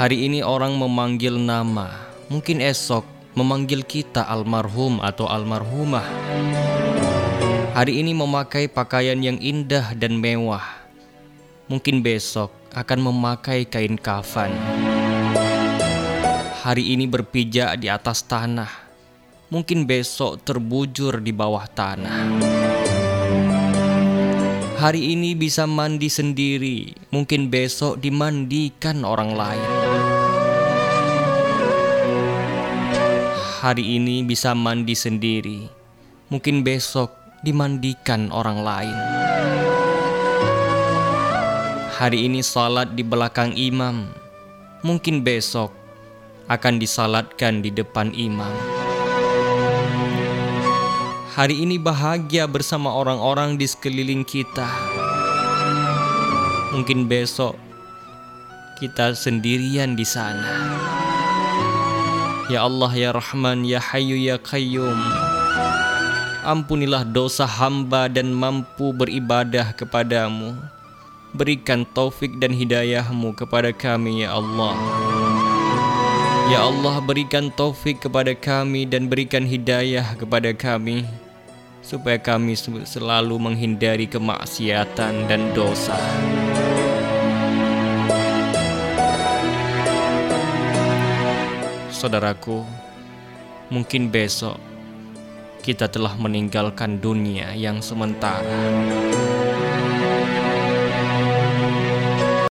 Hari ini orang memanggil nama, mungkin esok memanggil kita almarhum atau almarhumah. Hari ini memakai pakaian yang indah dan mewah, mungkin besok akan memakai kain kafan. Hari ini berpijak di atas tanah, mungkin besok terbujur di bawah tanah. Hari ini bisa mandi sendiri, mungkin besok dimandikan orang lain. Hari ini bisa mandi sendiri, mungkin besok dimandikan orang lain. Hari ini salat di belakang imam, mungkin besok akan disalatkan di depan imam. Hari ini bahagia bersama orang-orang di sekeliling kita. Mungkin besok kita sendirian di sana. Ya Allah ya Rahman ya Hayyu ya Qayyum. Ampunilah dosa hamba dan mampu beribadah kepadamu. Berikan taufik dan hidayahmu kepada kami ya Allah. Ya Allah berikan taufik kepada kami dan berikan hidayah kepada kami supaya kami selalu menghindari kemaksiatan dan dosa. Saudaraku, mungkin besok kita telah meninggalkan dunia yang sementara.